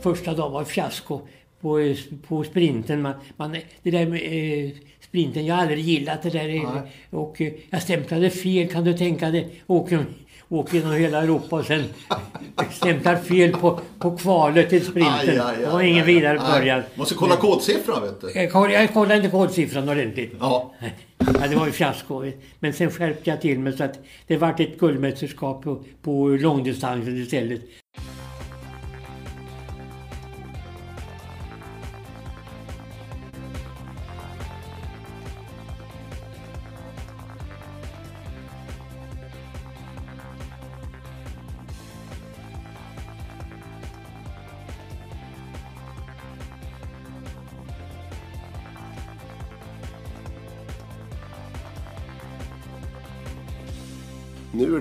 första dagen var fiasko på, på sprinten. Man, man, det där med eh, sprinten, jag har aldrig gillat det där. Nej. Och eh, jag stämplade fel, kan du tänka dig? Åker, åker genom hela Europa och sen stämplar fel på, på kvalet till sprinten. det var ingen vidare början. Måste kolla kodsiffran vet du. Jag kollade, jag kollade inte kodsiffran ordentligt. Ja. Ja, det var ju fiasko. Men sen skärpte jag till mig så att det vart ett guldmästerskap på, på långdistansen istället.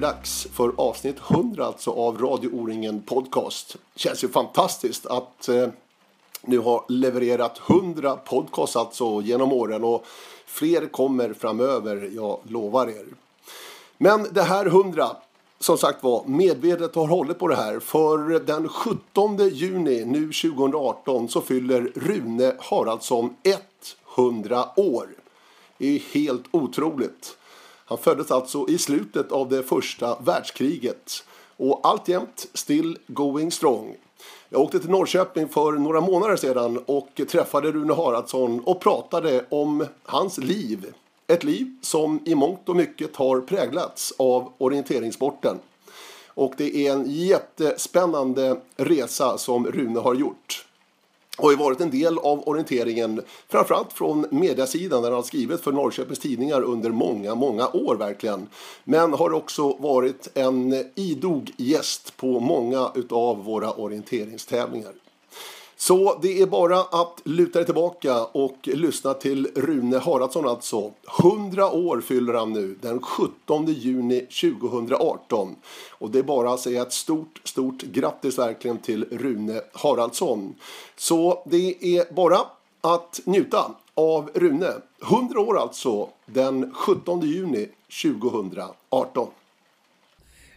Dags för avsnitt 100 alltså av Radio O-ringen Podcast. Känns ju fantastiskt att eh, nu har levererat 100 podcasts alltså genom åren och fler kommer framöver, jag lovar er. Men det här 100, som sagt var, medvetet har hållit på det här. För den 17 juni nu 2018 så fyller Rune Haraldsson 100 år. Det är helt otroligt. Han föddes alltså i slutet av det första världskriget och alltjämt still going strong. Jag åkte till Norrköping för några månader sedan och träffade Rune Haraldsson och pratade om hans liv. Ett liv som i mångt och mycket har präglats av orienteringssporten. Och det är en jättespännande resa som Rune har gjort har ju varit en del av orienteringen, framförallt från mediasidan där han har skrivit för Norrköpings Tidningar under många, många år verkligen. Men har också varit en idog gäst på många utav våra orienteringstävlingar. Så det är bara att luta dig tillbaka och lyssna till Rune Haraldsson alltså. 100 år fyller han nu den 17 juni 2018. Och det är bara att säga ett stort, stort grattis verkligen till Rune Haraldsson. Så det är bara att njuta av Rune. 100 år alltså den 17 juni 2018.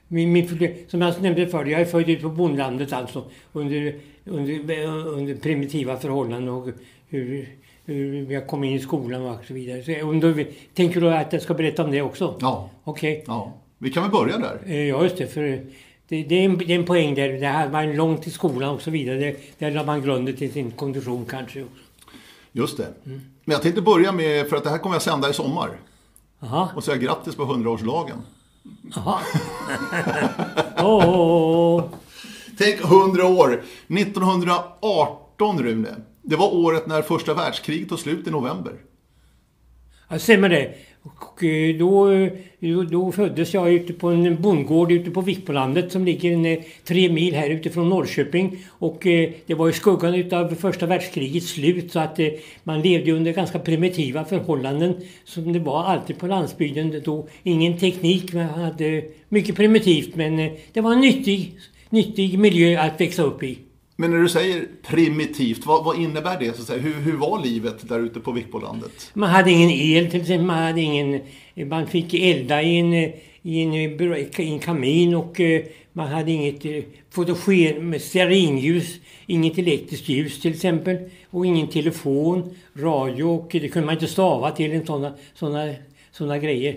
Min, min, som jag nämnde förr, jag är född ute på bondlandet alltså. Under, under, under primitiva förhållanden och hur, hur jag kom in i skolan och så vidare. Så, om du, tänker du att jag ska berätta om det också? Ja. Okej. ja. Vi kan väl börja där. Eh, Ja, just det. För det, det, är en, det är en poäng där. Det här var långt till skolan och så vidare. Det, där la man grunden till sin kondition kanske. också. Just det. Men jag tänkte börja med, för att det här kommer jag sända i sommar. Jaha. Och säga grattis på 100-årsdagen. Jaha. Åh, åh, åh. Tänk 100 år! 1918 Rune. Det var året när första världskriget tog slut i november. Ja, stämmer det. Och eh, eh, då, då, föddes jag ute på en bondgård ute på Vikbolandet som ligger en, eh, tre mil här utifrån Norrköping. Och det var i skuggan utav första världskrigets slut så att man levde under ganska primitiva förhållanden som det var alltid på landsbygden då. Ingen teknik, man hade mycket primitivt men det var en nyttig, nyttig miljö att växa upp i. Men när du säger primitivt, vad, vad innebär det? Så att säga? Hur, hur var livet där ute på Vikbolandet? Man hade ingen el till exempel. Man, hade ingen, man fick elda i en, i en, i en kamin och eh, man hade inget eh, fotogen med stearinljus, inget elektriskt ljus till exempel och ingen telefon, radio och det kunde man inte stava till sådana, såna, såna grejer.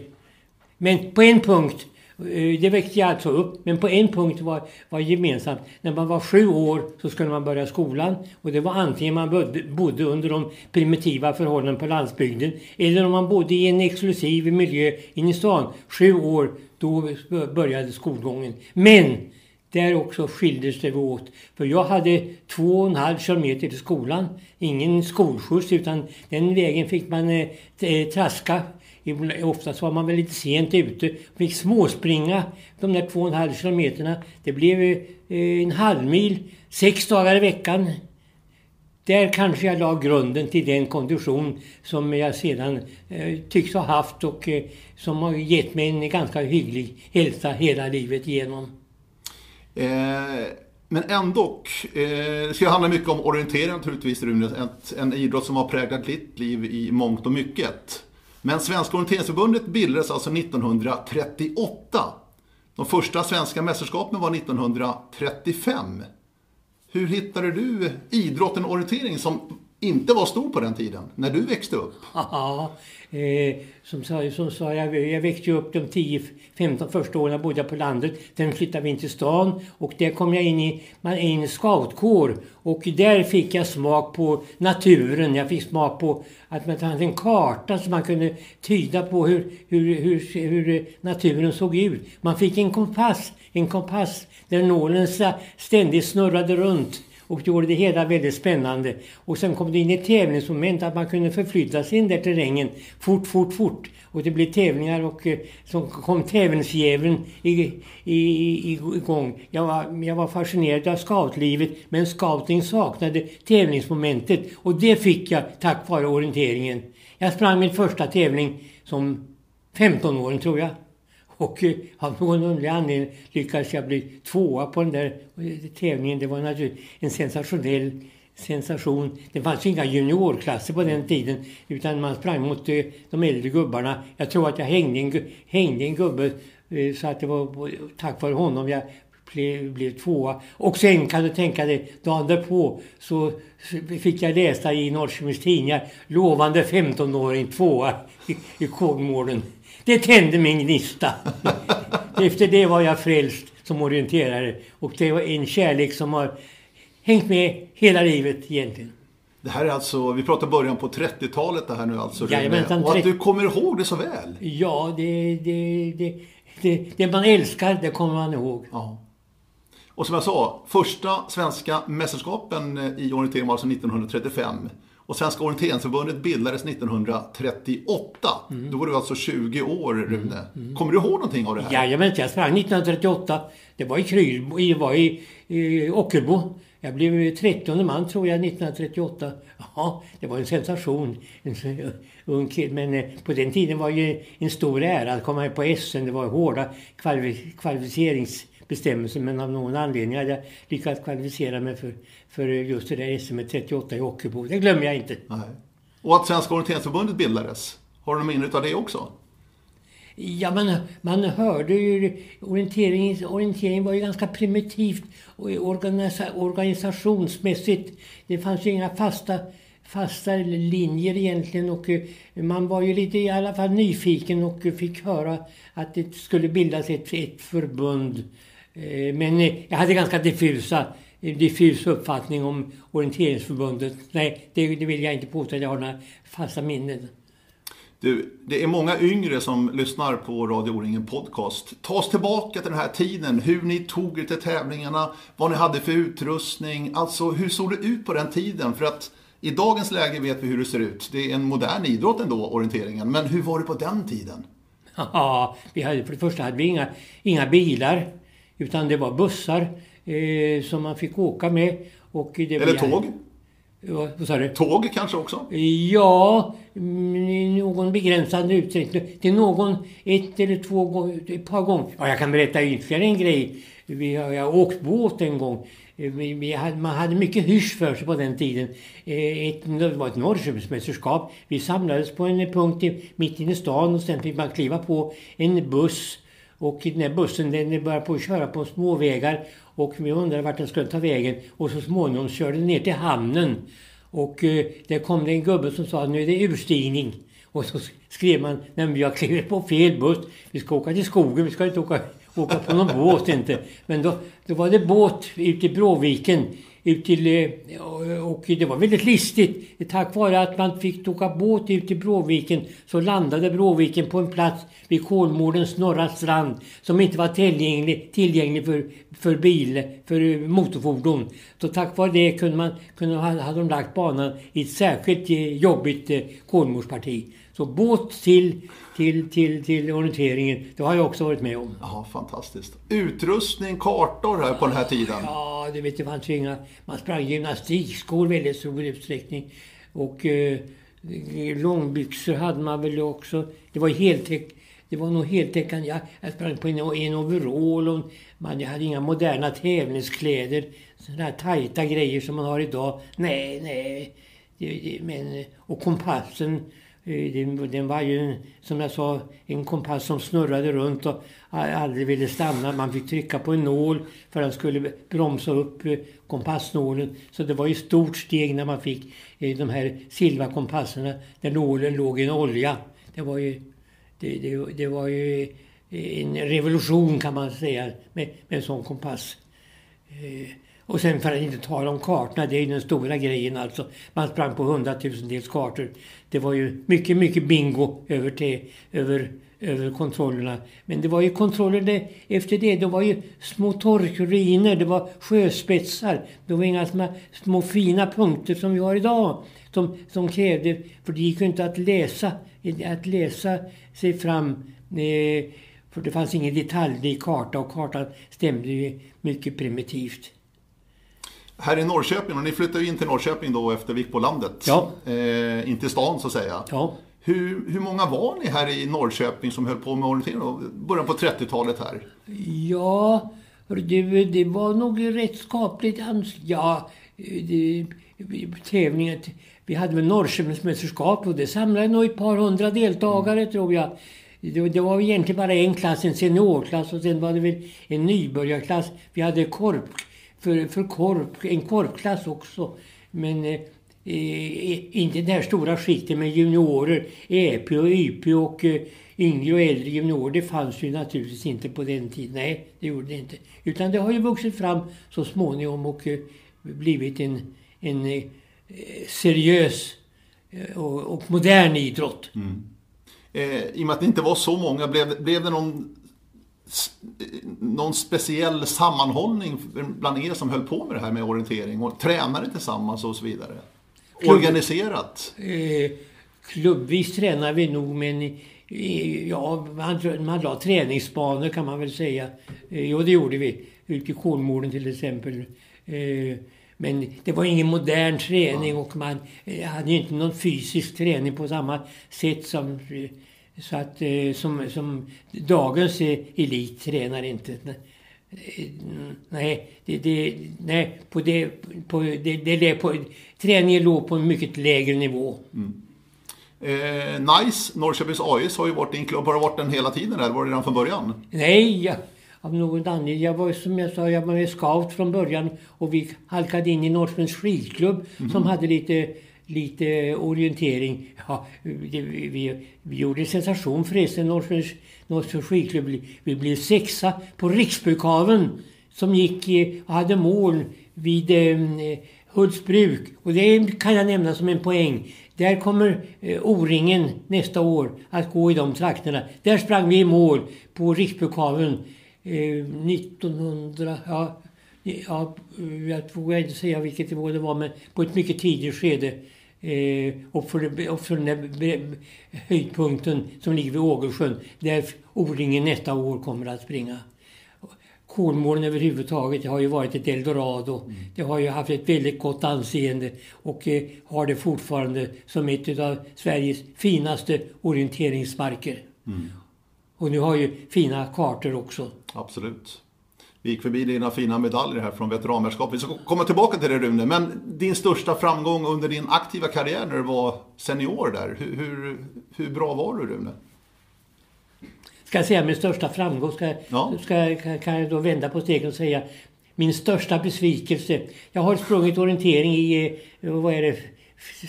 Men på en punkt, Eh, det växte jag alltså upp, men på en punkt var, var gemensamt. När man var sju år så skulle man börja skolan och det var antingen man bodde, bodde under de primitiva förhållandena på landsbygden eller om man bodde i en exklusiv miljö inne i stan. Sju år, då började skolgången. Men där också skildes det åt. För jag hade två och en halv kilometer till skolan. Ingen skolskjuts utan den vägen fick man eh, eh traska. Oftast var man väl lite sent ute. Fick småspringa de där två och en halv kilometerna. Det blev eh, en halv mil, sex dagar i veckan. Där kanske jag la grunden till den kondition som jag sedan eh, tycks ha haft och eh, som har gett mig en ganska hygglig hälsa hela livet igenom. Eh, men ändå, eh, det ska ju handla mycket om orientering naturligtvis Rune. Ett, en idrott som har präglat ditt liv i mångt och mycket. Men Svenska orienteringsförbundet bildades alltså 1938. De första svenska mästerskapen var 1935. Hur hittade du idrotten orientering som inte var stor på den tiden, när du växte upp? Ja, eh, som, sa, som sa jag, jag växte upp de 10-15 första åren bodde jag på landet. Sen flyttade vi in till stan och där kom jag in i man, en scoutkår. Och där fick jag smak på naturen. Jag fick smak på att man hade en karta som man kunde tyda på hur, hur, hur, hur naturen såg ut. Man fick en kompass, en kompass där nålen ständigt snurrade runt och gjorde det hela väldigt spännande. Och sen kom det in ett tävlingsmoment att man kunde förflytta sig in där terrängen fort, fort, fort. Och det blev tävlingar och eh, så kom tävlingsdjävulen igång. Jag var, jag var fascinerad av scoutlivet men scouting saknade tävlingsmomentet och det fick jag tack vare orienteringen. Jag sprang min första tävling som 15-åring tror jag. Och eh, av någon underlig anledning lyckades jag bli tvåa på den där eh, tävlingen. Det var naturligtvis en sensationell sensation. Det fanns inga juniorklasser på den tiden utan man sprang mot eh, de äldre gubbarna. Jag tror att jag hängde en, hängde en gubbe så att det var tack vare honom jag blev, blev tvåa. Och sen kan du tänka dig, dagen därpå så fick jag läsa i Norrköpings Tidningar lovande 15-åring tvåa i, i Kolmården. Det tände min gnista. Efter det var jag frälst som orienterare. Och det var en kärlek som har hängt med hela livet egentligen. Det här är alltså, vi pratar början på 30-talet det här nu alltså. Jajamensan, och att du kommer ihåg det så väl. Ja, det, det, det, det, det man älskar, det kommer man ihåg. Ja. Och som jag sa, första svenska mästerskapen i orientering var alltså 1935. Och Svenska orienteringsförbundet bildades 1938. Mm. Då var du alltså 20 år, Rune. Mm. Kommer du ihåg någonting av det här? Jajamän, jag sprang 1938. Det var i Krylbo, det var i, i Ockelbo. Jag blev 30 man tror jag 1938. Ja, det var en sensation. En ung kille. Men eh, på den tiden var det en stor ära att komma på SM. Det var hårda kvalificerings bestämmelser men av någon anledning hade jag lyckats kvalificera mig för, för just det där SM 38 i Ockelbo. Det glömmer jag inte. Nej. Och att Svenska orienteringsförbundet bildades, har du minne av det också? Ja, man, man hörde ju... Orientering, orientering var ju ganska primitivt organisa, organisationsmässigt. Det fanns ju inga fasta, fasta linjer egentligen och eh, man var ju lite i alla fall nyfiken och fick höra att det skulle bildas ett, ett förbund men eh, jag hade ganska diffusa, diffus uppfattning om orienteringsförbundet. Nej, det, det vill jag inte påstå att jag har några fasta minnen. Du, det är många yngre som lyssnar på Radio O-ringen Podcast. Ta oss tillbaka till den här tiden, hur ni tog er till tävlingarna, vad ni hade för utrustning. Alltså, hur såg det ut på den tiden? För att i dagens läge vet vi hur det ser ut. Det är en modern idrott ändå, orienteringen. Men hur var det på den tiden? Ja, vi hade, för det första hade vi inga, inga bilar. Utan det var bussar eh, som man fick åka med. Och det Eller tåg? Ja, vad sa du? Tåg kanske också? Ja, mm, i någon begränsad utsträckning. Till någon, ett eller två gånger, ett par gånger. Ja, jag kan berätta ytterligare en grej. Vi har, jag har åkt båt en gång. Eh, vi, vi hade, man hade mycket hysch för sig på den tiden. Eh, ett, det var ett Norrköpingsmästerskap. Vi samlades på en punkt i, mitt inne i stan och sen fick man kliva på en buss och den här bussen den började på att köra på småvägar och vi undrade vart den skulle ta vägen. Och så småningom körde den ner till hamnen. Och eh, där kom det en gubbe som sa att nu är det urstigning. Och så skrev man, nej men vi har klivit på fel buss. Vi ska åka till skogen, vi ska inte åka, åka på någon båt inte. Men då, då var det båt ute i Bråviken ut till, eh, och det var väldigt listigt. Tack vare att man fick åka båt ut till Bråviken så landade Bråviken på en plats vid Kolmårdens norra strand som inte var tillgänglig, tillgänglig för, för bil, för eh, motorfordon. Så tack vare det kunde man, kunde, hade de lagt banan i ett särskilt eh, jobbigt Kolmårdsparti. Så båt till, till, till, till orienteringen, det har jag också varit med om. Ja, fantastiskt. Utrustning, kartor här på den här tiden? Ja, det vet jag fanns inga. Man sprang gymnastikskor i väldigt stor utsträckning. Och eh, långbyxor hade man väl också. Det var heltäck, det var nog heltäckande. Jag, jag sprang på en, en overall och man, jag hade inga moderna tävlingskläder. Sådana här tajta grejer som man har idag. Nej, nej. Det, det, men, och kompassen Eh, den, var ju, som jag sa, en kompass som snurrade runt och aldrig ville stanna. Man fick trycka på en nål för att den skulle bromsa upp eh, kompassnålen. Så det var ju stort steg när man fick eh, de här silverkompasserna där nålen låg i en olja. Det var ju, det, det, det var ju en revolution kan man säga med, med en sån kompass. Och sen för att inte tala om kartorna, det är ju den stora grejen alltså. Man sprang på hundratusendels kartor. Det var ju mycket, mycket bingo över, till, över, över kontrollerna. Men det var ju kontroller det, efter det. Det var ju små torkruiner, det var sjöspetsar. Det var inga små, små fina punkter som vi har idag. Som, som krävde, för det gick ju inte att läsa, att läsa sig fram. Eh, för det fanns ingen detaljrik karta och kartan stämde ju mycket primitivt här i Norrköping, och ni flyttade in till Norrköping då efter vi gick på landet. Ja. Eh, in till stan så att säga. Ja. Hur, hur många var ni här i Norrköping som höll på med orientering då? Början på 30-talet här? Ja, det, det var nog rätt skapligt. Ja, det, tävlingar. Vi hade väl Norrköpingsmästerskap och det samlade nog ett par hundra deltagare mm. tror jag. Det, det, var egentligen bara en klass, en seniorklass och sen var det väl en nybörjarklass. Vi hade korp för, för korp, en korpklass också. Men eh, eh inte det här stora skiktet med juniorer, EP och YP och eh, yngre och äldre juniorer. Det fanns ju naturligtvis inte på den tiden. Nej, det gjorde det inte. Utan det har ju vuxit fram så småningom och eh, blivit en, en eh, seriös eh, och, och, modern idrott. Mm. Eh, I och med att det inte var så många, blev, blev det någon någon speciell sammanhållning bland er som höll på med det här med orientering och tränade tillsammans och så vidare? Klubb, Organiserat? Eh, klubbvis tränar vi nog men eh, ja, man, man la träningsbanor kan man väl säga. Eh, jo, det gjorde vi. Ute i Kolmården till exempel. Eh, men det var ingen modern träning och man eh, hade ju inte någon fysisk träning på samma sätt som eh, så att eh, som, som dagens elit tränar inte. Nej, det, det, nej på det, på det, det, på, träningen låg på en mycket lägre nivå. Mm. Eh, nice, Norrköpings AIS har ju varit din klubb. Har du varit den hela tiden eller var det redan från början? Nej, jag, av någon anledning. Jag var som jag sa, jag var scout från början och vi halkade in i Norrköpings skidklubb mm. som hade lite lite orientering. Ja, det, vi, vi gjorde sensation förresten. Norrköpings, Norrköpings skidklubb. Vi blev sexa på Riksbukhaven som gick eh, och hade mål vid eh, Hultsbruk. Och det kan jag nämna som en poäng. Där kommer eh, O-ringen nästa år att gå i de trakterna. Där sprang vi i mål på Riksbukhaven eh, 1900, ja, ja, jag vågar inte säga vilket det var, men på ett mycket tidigt skede. Eh, och, för, och för den där höjdpunkten som ligger vid Ågersjön där O-ringen nästa år kommer att springa. Kolmården överhuvudtaget har ju varit ett eldorado. Mm. Det har ju haft ett väldigt gott anseende och eh, har det fortfarande som ett av Sveriges finaste orienteringsmarker. Mm. Och nu har ju fina kartor också. Absolut. Vi gick förbi dina fina medaljer här från veteranmästerskapet. Vi ska komma tillbaka till det Rune, men din största framgång under din aktiva karriär när du var senior där, hur, hur, hur bra var du Rune? Ska jag säga min största framgång? Ska, ja. ska, kan jag då vända på stegen och säga min största besvikelse. Jag har sprungit orientering i, vad är det,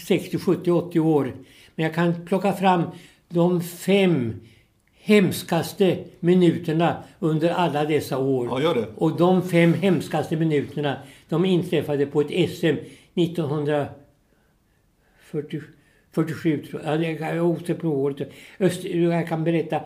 60, 70, 80 år. Men jag kan plocka fram de fem hemskaste minuterna under alla dessa år. Ja, gör det. Och de fem hemskaste minuterna de inträffade på ett SM 1947 tror jag. Är osäker på året. Öst, jag kan berätta.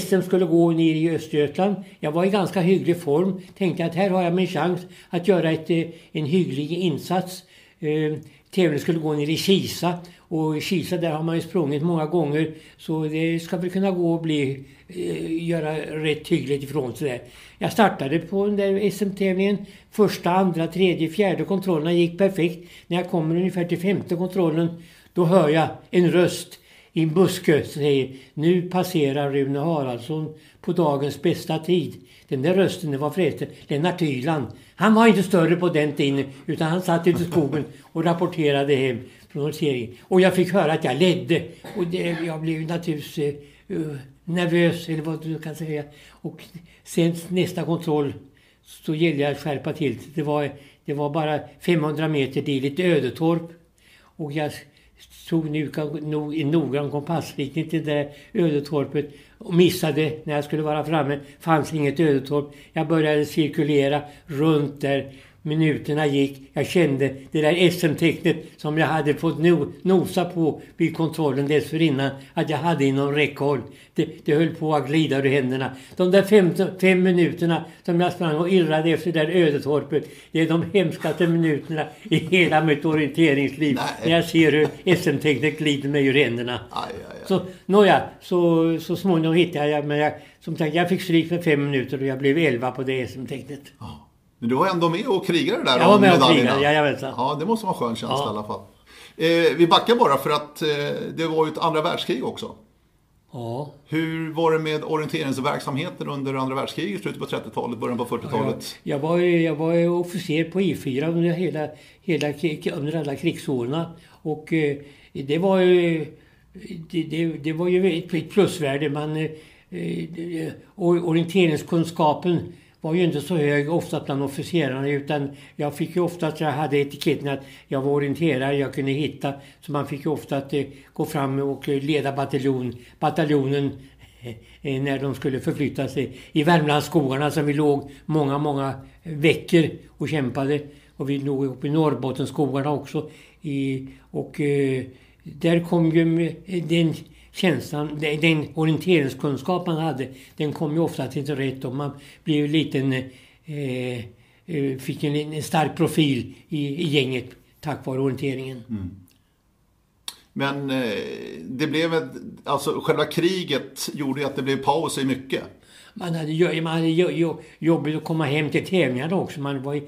SM skulle gå ner i Östergötland. Jag var i ganska hygglig form. Tänkte att här har jag min chans att göra ett, eh, en hygglig insats. Eh, tävlingen skulle gå ner i Kisa. Och i Kisa där har man ju sprungit många gånger. Så det ska väl kunna gå att bli, eh, göra rätt hyggligt ifrån sig där. Jag startade på den där SM-tävlingen. Första, andra, tredje, fjärde kontrollerna gick perfekt. När jag kommer ungefär till femte kontrollen då hör jag en röst i en buske säger nu passerar Rune Haraldsson på dagens bästa tid. Den där rösten det var förresten Lennart Hyland. Han var inte större på den tiden utan han satt ute i skogen och rapporterade hem från. Och jag fick höra att jag ledde och det, jag blev naturligtvis uh, nervös eller vad du kan säga. Och sen nästa kontroll så gällde det att skärpa till det. Var, det var bara 500 meter till ett ödetorp. Och jag tog nu en noggrann kompassriktning till det där ödetorpet och missade när jag skulle vara framme. fanns inget ödetorp. Jag började cirkulera runt där minuterna gick. Jag kände det där SM-tecknet som jag hade fått no nosa på vid kontrollen dessförinnan att jag hade inom räckhåll. Det, det höll på att glida ur händerna. De där fem, fem minuterna som jag sprang och irrade efter det där ödetorpet. Det är de hemskaste minuterna i hela mitt orienteringsliv. Nej. När jag ser hur SM-tecknet glider mig ur händerna. Aj, aj, aj. Så nåja, så, så småningom hittade jag, men jag, som sagt, jag fick stryk för fem minuter och jag blev elva på det SM-tecknet. Oh. Men du var ändå med och krigade där Jag var med och krigade, jajamensan. Ja, det måste vara en skön känsla ja. i alla fall. Eh, vi backar bara för att eh, det var ju ett andra världskrig också. Ja. Hur var det med orienteringsverksamheten under andra världskriget, slutet på 30-talet, början på 40-talet? Ja, jag, var, jag var officer på I4 under, hela, hela, under alla krigsåren. Och eh, det var ju det, det, det, var ju ett plusvärde. Man, eh, eh orienteringskunskapen var ju inte så hög ofta bland officerarna utan jag fick ju ofta att jag hade etiketten att jag var orienterare, jag kunde hitta. Så man fick ju ofta att eh, gå fram och eh, leda bataljon, bataljonen eh, när de skulle förflytta sig i Värmlandsskogarna som vi låg många, många veckor och kämpade. Och vi låg uppe i Norrbottenskogarna också. I, och eh, där kom ju eh, den känslan, den orienteringskunskap man hade, den kom ju ofta till rätt och man blev liten, eh, eh, fick en, en, stark profil i, i gänget tack vare orienteringen. Mm. Men eh, det blev ett, alltså själva kriget gjorde ju att det blev paus i mycket. Man hade, man hade jobbigt att komma hem till tävlingarna också. Man, var,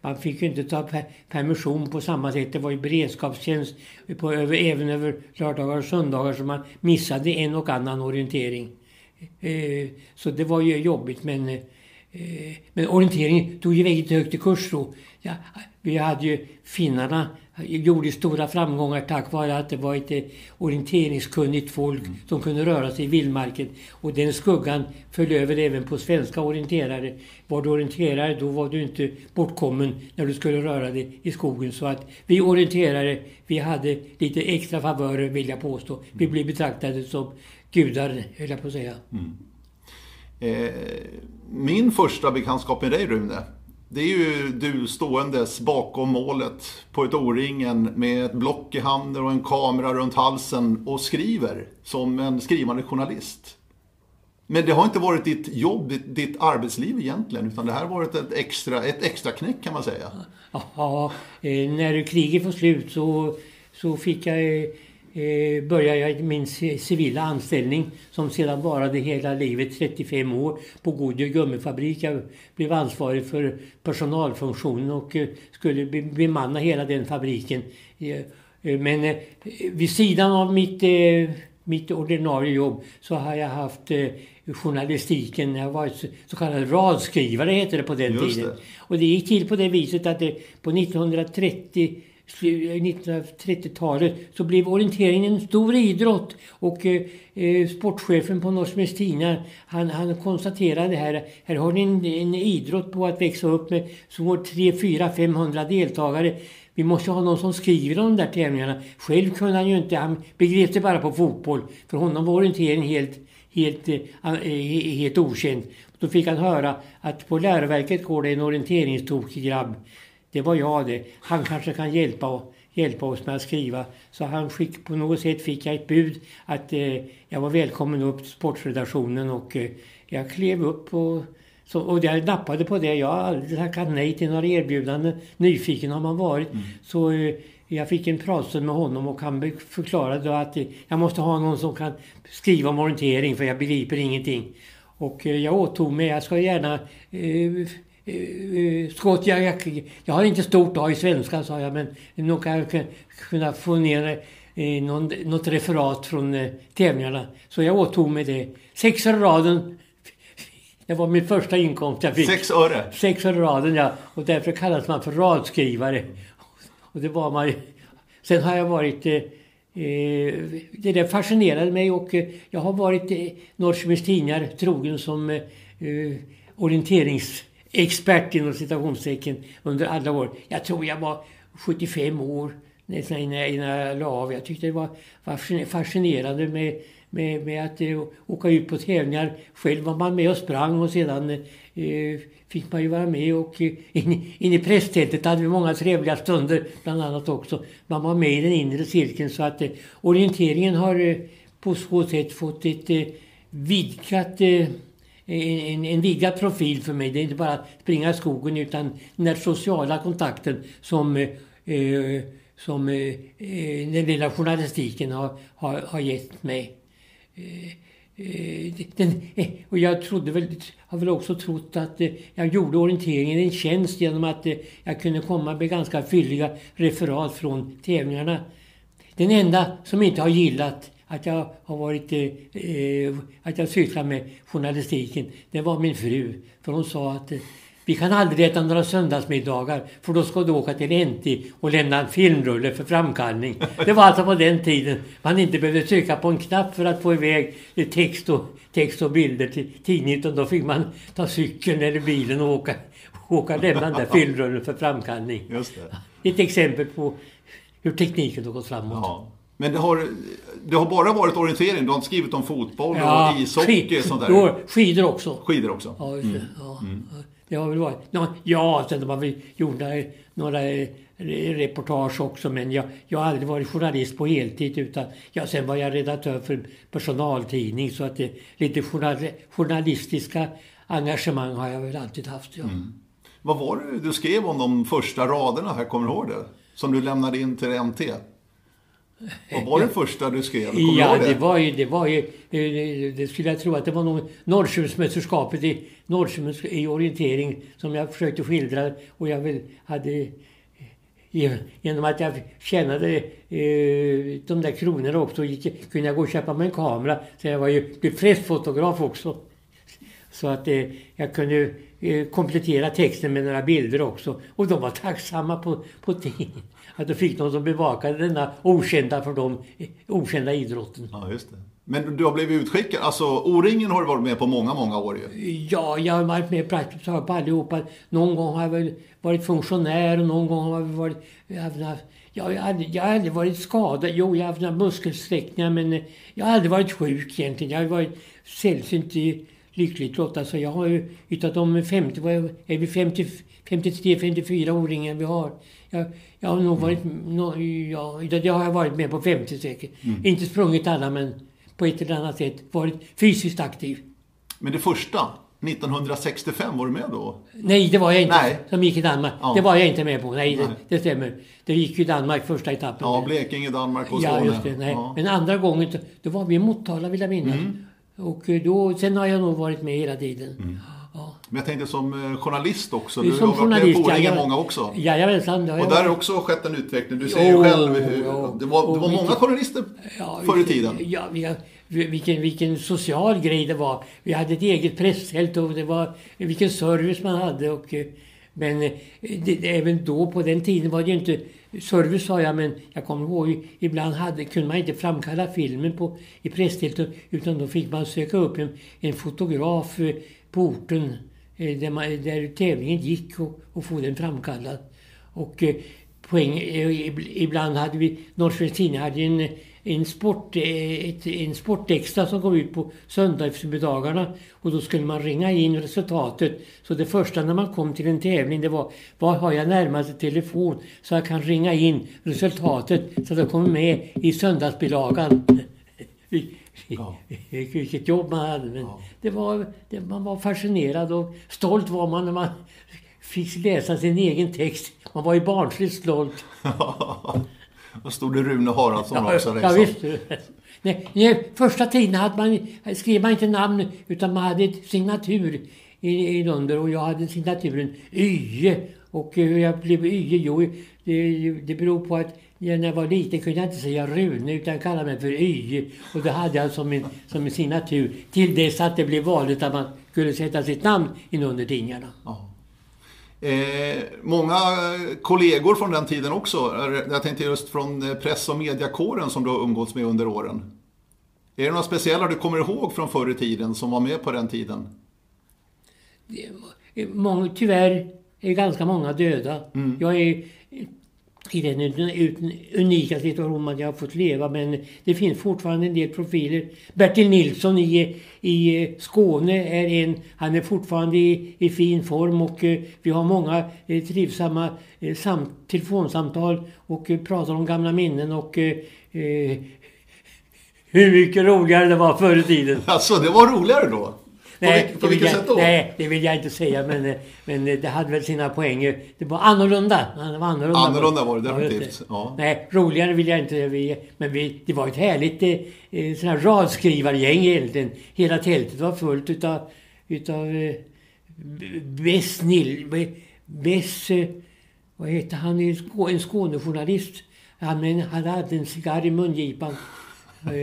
man fick ju inte ta permission på samma sätt. Det var ju beredskapstjänst på, även över lördagar och söndagar så man missade en och annan orientering. Eh, så det var ju jobbigt men, eh, men orienteringen tog ju väldigt högt i kurs då. Ja, vi hade ju finnarna gjorde stora framgångar tack vare att det var ett orienteringskunnigt folk mm. som kunde röra sig i vildmarken. Och den skuggan föll över även på svenska orienterare. Var du orienterare då var du inte bortkommen när du skulle röra dig i skogen. Så att vi orienterare, vi hade lite extra favörer vill jag påstå. Mm. Vi blev betraktade som gudar, höll jag på att säga. Mm. Eh, min första bekantskap med dig Rune, det är ju du ståendes bakom målet på ett O-ringen med ett block i handen och en kamera runt halsen och skriver som en skrivande journalist. Men det har inte varit ditt jobb, ditt, arbetsliv egentligen, utan det här har varit ett extra, ett extra knäck kan man säga. Ja, eh, när kriget var slut så, så fick jag eh, eh, började jag min civila anställning som sedan varade hela livet, 35 år, på Goodyear gummifabrik. Jag blev ansvarig för personalfunktionen och eh, skulle bemanna hela den fabriken. Eh, men eh, vid sidan av mitt, mitt ordinarie jobb så har jag haft journalistiken. Jag har varit så kallad radskrivare heter det på den Just tiden. Det. Och det gick till på det viset att det, på 1930 1930-talet eh, så blev orienteringen en stor idrott. Och eh, eh sportchefen på Norsk Tidningar han, han konstaterade här, här har ni en, en idrott på att växa upp med så 3, 4, 500 deltagare. Vi måste ha någon som skriver om de där tävlingarna. Själv kunde han ju inte, han begrep sig bara på fotboll. För honom var orientering helt, helt, eh, helt okänd. Då fick han höra att på läroverket går det en orienteringstokig grabb det var jag det. Han kanske kan hjälpa, hjälpa oss med att skriva. Så han fick, på något sätt fick jag ett bud att eh, jag var välkommen upp till sportredaktionen och eh, jag klev upp och, så, och jag nappade på det. Jag har aldrig tackat nej till några erbjudanden. Nyfiken har man varit. Mm. Så eh, jag fick en pratstund med honom och han förklarade att eh, jag måste ha någon som kan skriva om orientering för jag begriper ingenting. Och eh, jag åtog mig, jag ska gärna eh, uh, skott. Jag, har inte stort A i svenska sa jag men nog kan jag kunna få ner eh, någon, något referat från eh, tävlingarna. Så jag åtog mig det. Sex öre raden. Det var min första inkomst jag fick. Sex öre? Sex öre raden, ja. Och därför kallas man för radskrivare. Och det var man. Sen har jag varit... Eh, eh det där fascinerade mig och eh, jag har varit eh, Norrköpings Tidningar trogen som eh, eh expert inom citationstecken under alla år. Jag tror jag var 75 år nästan innan jag, innan jag la av. Jag tyckte det var, var fascinerande med, med, med att eh, åka ut på tävlingar. Själv var man med och sprang och sedan eh, fick man ju vara med och eh, in, in i presstältet hade vi många trevliga stunder bland annat också. Man var med i den inre cirkeln så att eh, orienteringen har eh, på så sätt fått ett eh, vidgat en, en vidgad profil för mig. Det är inte bara att springa i skogen utan den där sociala kontakten som, eh, eh som eh, eh, den lilla journalistiken har, har, har gett mig. Eh, eh den, eh, och jag trodde väl, har väl också trott att eh, jag gjorde orienteringen en tjänst genom att eh, jag kunde komma med ganska fylliga referat från tävlingarna. Den enda som inte har gillat att jag har varit, eh, eh, att jag sysslar med journalistiken, det var min fru. För hon sa att eh, vi kan aldrig äta några söndagsmiddagar för då ska du åka till NT och lämna en filmrulle för framkallning. Det var alltså på den tiden man inte behövde trycka på en knapp för att få iväg text och, text och bilder till tidningen. Utan då fick man ta cykeln eller bilen och åka, åka och lämna den där filmrullen för framkallning. Just det. Ett exempel på hur tekniken har gått framåt. Ja. Men det har, det har bara varit orientering? Du har inte skrivit om fotboll ja, och ishockey? Skid, sånt där. Skidor också. Skidor också? Ja, just det. Mm. Ja. Mm. det har väl varit... Ja, sen har vi gjort några reportage också men jag, jag har aldrig varit journalist på heltid utan ja, sen var jag redaktör för personaltidning så att det, lite journal, journalistiska engagemang har jag väl alltid haft. Ja. Mm. Vad var det du skrev om de första raderna här, kommer du ihåg det? Som du lämnade in till MT? Vad var det första du skrev? Kommer ja, det? det? var ju, det var ju, det skulle jag tro att det var nog Norrköpingsmästerskapet i Norrköpings i orientering som jag försökte skildra och jag väl hade Genom att jag tjänade eh, de där kronorna också gick, kunde jag gå och köpa mig en kamera. Så jag var ju pressfotograf också. Så att eh, jag kunde eh, komplettera texten med några bilder också. Och de var tacksamma på, på tidningen att de fick någon som bevakade denna okända för dem okända idrotten. Ja, just det. Men du har blivit utskickad, alltså O-ringen har du varit med på många, många år ju. Ja, jag har varit med praktiskt taget på allihopa. Någon gång har jag väl varit funktionär och någon gång har jag varit... Jag har jag har, aldrig, jag har aldrig varit skadad. Jo, jag har haft några muskelsträckningar men jag har aldrig varit sjuk egentligen. Jag har varit sällsynt lyckligt lottad. Så jag har ju utav de 50, vad är, vi 50, 53, 54 O-ringar vi har. Jag, jag har nog varit, no, ja, det har jag varit med på 50 säkert. Mm. Inte sprungit alla men på ett eller annat sätt varit fysiskt aktiv. Men det första, 1965, var du med då? Nej, det var jag inte. Nej. Som gick i Danmark. Ja. Det var jag inte med på. Nej, nej. Det, det, stämmer. Det gick ju Danmark första etappen. Ja, Blekinge, Danmark och Skåne. Ja, just det. Nej. Ja. Men andra gången, då var vi i Motala vill jag minnas. Mm. Och då, sen har jag nog varit med hela tiden. Mm. Men jag tänkte som eh, journalist också. Du som har varit med på ja, många också. Jajamensan. Och där har också skett en utveckling. Du säger ju själv hur, jo, det var, det var många journalister ja, förr i tiden. Ja, vilken, vilken social grej det var. Vi hade ett eget presstält och det var vilken service man hade. Och, eh, men eh, det, även då på den tiden var det ju inte service sa jag men jag kommer ihåg ibland hade, kunde man inte framkalla filmen på, i presstältet utan då fick man söka upp en, en fotograf eh, på orten eh, där, man, där tävlingen gick och, och få den framkallad. Och eh, poäng, eh, ibland hade vi, Norrköpings Tidning hade en, en, sport, ett, en sportextra som kom ut på söndagseftermiddagarna och då skulle man ringa in resultatet. Så det första när man kom till en tävling det var, var har jag närmaste telefon så jag kan ringa in resultatet så att det kommer med i söndagsbilagan. Ja. Vilket jobb man hade. Men ja. det var, det, man var fascinerad och stolt var man när man fick läsa sin egen text. Man var ju barnsligt stolt. Då stod det Rune Haraldsson ja, också. Ja, visst. Nej, nej, första tiden hade man, skrev man inte namn utan man hade ett signatur i, i under och jag hade signaturen Ye. Och hur jag blev Ye? Jo, det, det beror på att när jag var liten kunde jag inte säga Rune utan kallade mig för Y. Och det hade jag som en, som en signatur. Till dess att det blev vanligt att man skulle sätta sitt namn inunder tidningarna. Ja. Eh, många kollegor från den tiden också. Jag tänkte just från eh, press och mediakåren som du har umgåtts med under åren. Är det några speciella du kommer ihåg från förr i tiden som var med på den tiden? Många, tyvärr är ganska många döda. Mm. Jag är i den unika situationen att jag har fått leva men det finns fortfarande en del profiler. Bertil Nilsson i, i Skåne är en, han är fortfarande i, i fin form och eh, vi har många eh, trivsamma eh, sam, telefonsamtal och eh, pratar om gamla minnen och eh, eh hur mycket roligare det var förr i tiden. Alltså, det var roligare då? Nej, på, på vilket sätt då? Nej, det vill jag inte säga men, men det hade väl sina poänger. Det var annorlunda. Det var annorlunda, Annorlunda var det definitivt. Ja. Nej, roligare vill jag inte. Vi, men vi, det var ett härligt eh, eh, sån här radskrivargäng egentligen. Hela tältet var fullt utav, utav eh, Bess. Eh, vad heter han? En Skå- En Skånejournalist. Han hade en cigarr i mungipan.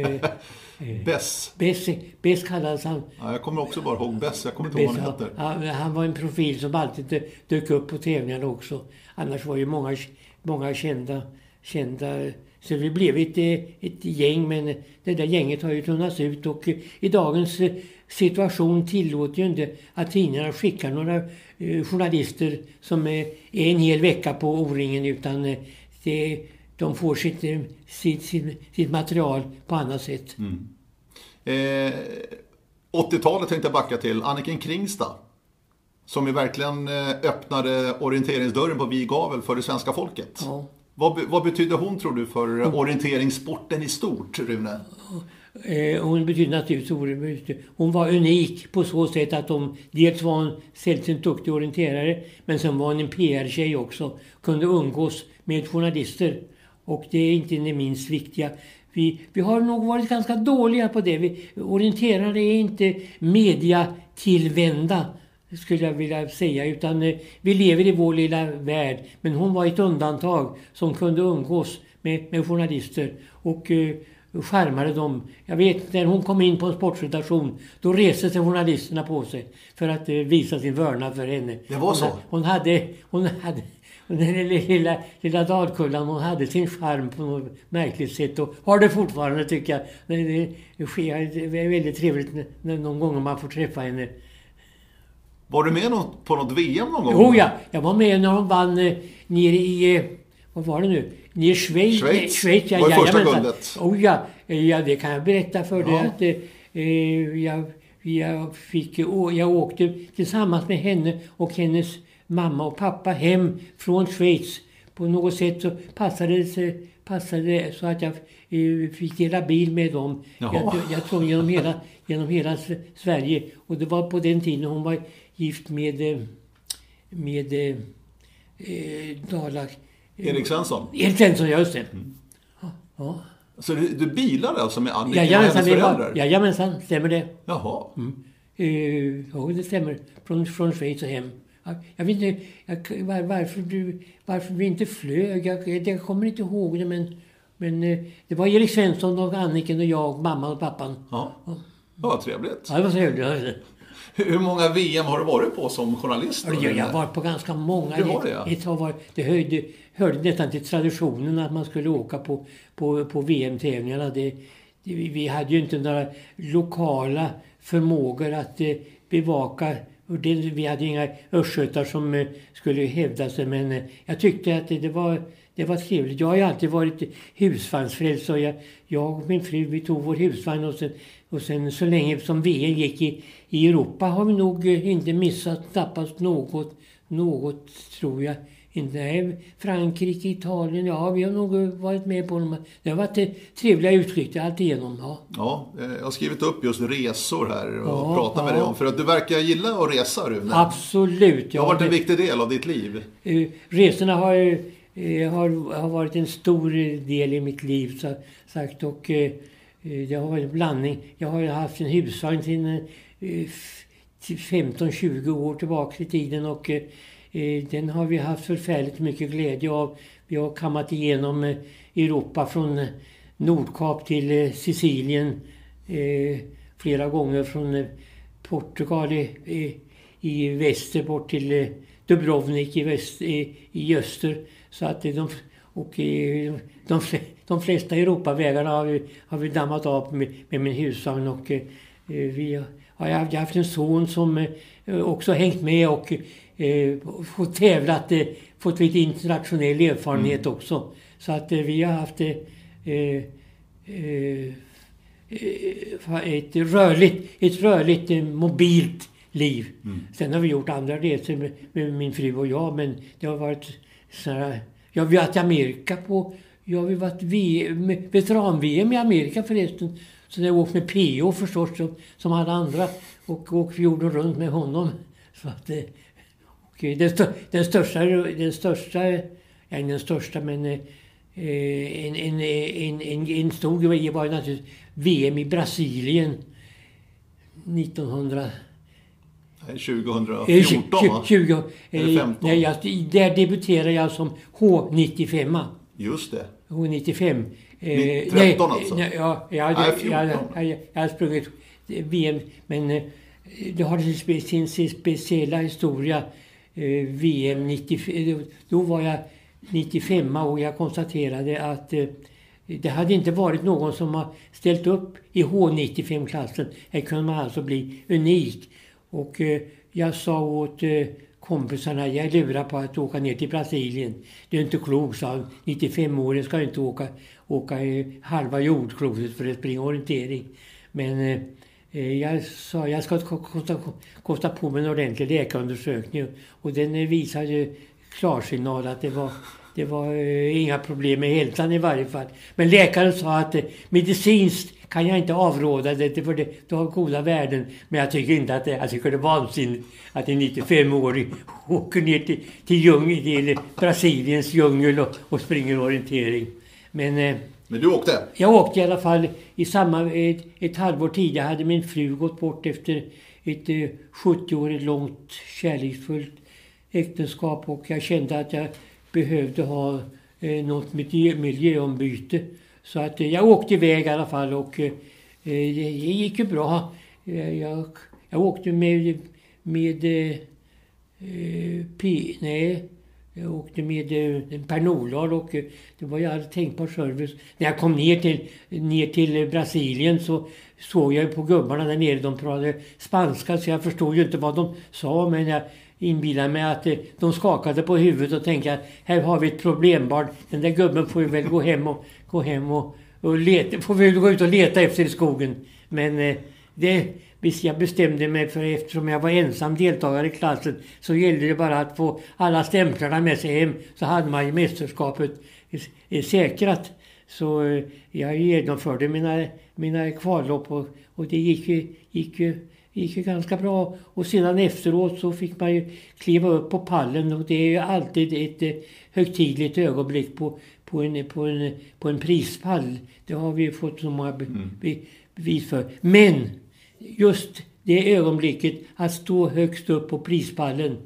Eh, Bess. Bess, Bess kallades han. Ja, jag kommer också bara ihåg Bess. Jag kommer inte ihåg vad han Bess, heter. han, var en profil som alltid dö- dök upp på tävlingarna också. Annars var ju många, många kända, kända. Så vi blev ett, ett gäng men det där gänget har ju tunnats ut och i dagens situation tillåter ju inte att tidningarna skickar några eh, journalister som eh, är en hel vecka på O-ringen utan det, de får sitt, eh, sitt, sitt, sitt material på annat sätt. Eh, 80-talet tänkte jag backa till. Anniken Kringstad. Som ju verkligen eh, öppnade orienteringsdörren på vid gavel för det svenska folket. Ja. Vad, vad betydde hon tror du för orienteringssporten i stort, Rune? Eh, hon betyder naturligtvis oerhört mycket. Hon var unik på så sätt att hon dels var en sällsynt duktig orienterare men sen var hon en PR-tjej också. Kunde umgås med journalister. Och det är inte det minst viktiga. Vi, vi har nog varit ganska dåliga på det. Vi, orienterare är inte mediatillvända skulle jag vilja säga. Utan eh, vi lever i vår lilla värld. Men hon var ett undantag som kunde umgås med, med journalister. Och eh, skärmade dem. Jag vet när hon kom in på en sportstation, då reste sig journalisterna på sig för att eh, visa sin vördnad för henne. Det var så? Hon hade, hon hade den lilla, lilla, Dalkullan, hon hade sin charm på något märkligt sätt och har det fortfarande tycker jag. Det, det, sker- det är väldigt trevligt när- någon gång man får träffa henne. Var du med något, på något VM någon gång? Jo ja, jag var med när hon vann eh, nere i, eh, vad var det nu? Nere i Schweiz. Schweiz. Schweiz ja, Var det första guldet? Oh ja, eh, ja, det kan jag berätta för dig Ja. att eh, eh, jag, jag, fick, eh, jag åkte tillsammans med henne och hennes mamma och pappa hem från Schweiz. På något sätt så passade det, sig- passade det så att jag eh, fick dela bil med dem. Jaha. Jag, jag tror genom hela, genom hela Sverige. Och det var på den tiden hon var gift med, eh, med eh, eh, Dala... Erik Svensson? Erik Svensson, ja just det. Mm. Ja, ja. Så du, du bilade alltså med Anniken och Jajamensan, hennes föräldrar? jajamensan, stämmer det. Jaha. Eh, ja, det stämmer. Från, från Schweiz och hem. Jag, vet inte jag, var, varför, du, varför vi inte flög. Jag, jag kommer inte ihåg det men, men eh, det var Erik Svensson och Anniken och jag, mamman och pappan. Ja. Ja, trevligt. Ja, det var trevligt. Hur hur många VM har du varit på som journalist? Ja, Jag har varit på ganska många. Du har det, ja. Ett har varit, det höjde, hörde nästan till traditionen att man skulle åka på, på, på VM-tävlingarna. Det, det, vi vi hade ju inte några lokala förmågor att eh, bevaka. Och det, vi hade ju inga östgötar som eh, skulle hävda sig men eh, jag tyckte att det, det var det var trevligt. Jag har ju alltid varit husvagnsfrälst och jag, jag och min fru vi tog vår husvagn och sen, och sen så länge som VM gick i, i Europa har vi nog eh, inte missat knappast något, något tror jag. Inte, nej, Frankrike, Italien, ja vi har nog varit med på dem. Det har varit trevliga utflykter alltigenom. Ja. Ja, eh, jag har skrivit upp just resor här och Ja, pratat med ja. dig om. För att du verkar gilla att resa, Rune. Absolut. Det har varit en viktig del av ditt liv. Eh, Resorna har, eh, har, har varit en stor del i mitt liv så, sagt och det har varit en blandning. Jag har haft en husvagn sedan eh, f- till 15-20 år tillbaka i tiden och Eh, den har vi haft förfärligt mycket glädje av. Vi har kammat igenom eh, Europa från eh, Nordkap till Sicilien. Flera gånger från Portugal i, i, väster bort till Dubrovnik i, väst, i, i öster. Så att de, och de, de flesta Europavägarna har vi, har vi dammat av med, med min husvagn och vi har jag haft en son som också hängt med och eh, fått tävlat, eh, fått lite internationell erfarenhet mm. också. Så att eh, vi har haft eh, ett rörligt, ett rörligt mobilt liv. Mm. Sen har vi gjort andra resor med, med, min fru och jag men det har varit sådana Ja, vi har varit i Amerika på... Ja, vi har varit veteran-VM i Amerika förresten. Så jag åkt med PO förstås som, som alla andra och åkt jorden runt med honom. Så att, och den, stö, den största, den största, ja den största men eh, en, en, en, en, en stor grej var naturligtvis VM i Brasilien 1900 2014 va? 20, Eller 15? Nej, jag, där debuterade jag som H95. Just det. H95. 13 nej, alltså? Nej, ja, jag, hade, nej, 14. Jag, jag, jag, hade sprungit VM, men eh, det har sin, sin speciella historia. Eh, VM 95, då var jag 95 och jag konstaterade att eh, det hade inte varit någon som har ställt upp i H95-klassen. Här kunde man alltså bli unik. Och eh, jag sa åt eh, kompisarna, jag lurar på att åka ner till Brasilien. Det är inte klokt, sa han. 95-åringen ska inte åka, åka halva jordklotet för att springa orientering. Men eh, eh, jag sa jag ska kosta, kosta på mig en ordentlig läkarundersökning och den eh, visade klarsignal att det var det var eh, inga problem med hälsan i varje fall. Men läkaren sa att eh, medicinskt kan jag inte avråda det för det, det har goda värden. Men jag tycker inte att det, jag tycker det är vansinnigt att en 95-åring åker ner till, till, djung, till Brasiliens djungel och, och springer orientering. Men, eh, Men du åkte? Jag åkte i alla fall i samma, ett, ett halvår tidigare hade min fru gått bort efter ett eh, 70-årigt långt kärleksfullt äktenskap och jag kände att jag behövde ha eh, något miljö, miljöombyte. Så att eh, jag åkte iväg i alla fall och eh, det gick ju bra. Jag, jag åkte med, med eh, P, nej, jag åkte med eh, Per Nordahl och eh, det var ju all tänkbar service. När jag kom ner till, ner till eh, Brasilien så såg jag på gubbarna där nere, de pratade spanska så jag förstod ju inte vad de sa men jag inbillade mig att eh, de skakade på huvudet och tänkte att här har vi ett problembarn. Den där gubben får ju väl gå hem och, gå hem och, och leta, får vi gå ut och leta efter i skogen. Men det, visst jag bestämde mig för eftersom jag var ensam deltagare i klassen så gällde det bara att få alla stämplarna med sig hem så hade man ju mästerskapet säkrat. Så eh, jag genomförde mina, mina kvallopp och, och det gick ju, gick ju gick ju ganska bra. Och sedan efteråt så fick man ju kliva upp på pallen och det är ju alltid ett eh, högtidligt ögonblick på, på, en, på, en, på en prispall. Det har vi fått så många mm. be, bevis för. Men just det ögonblicket att stå högst upp på prispallen.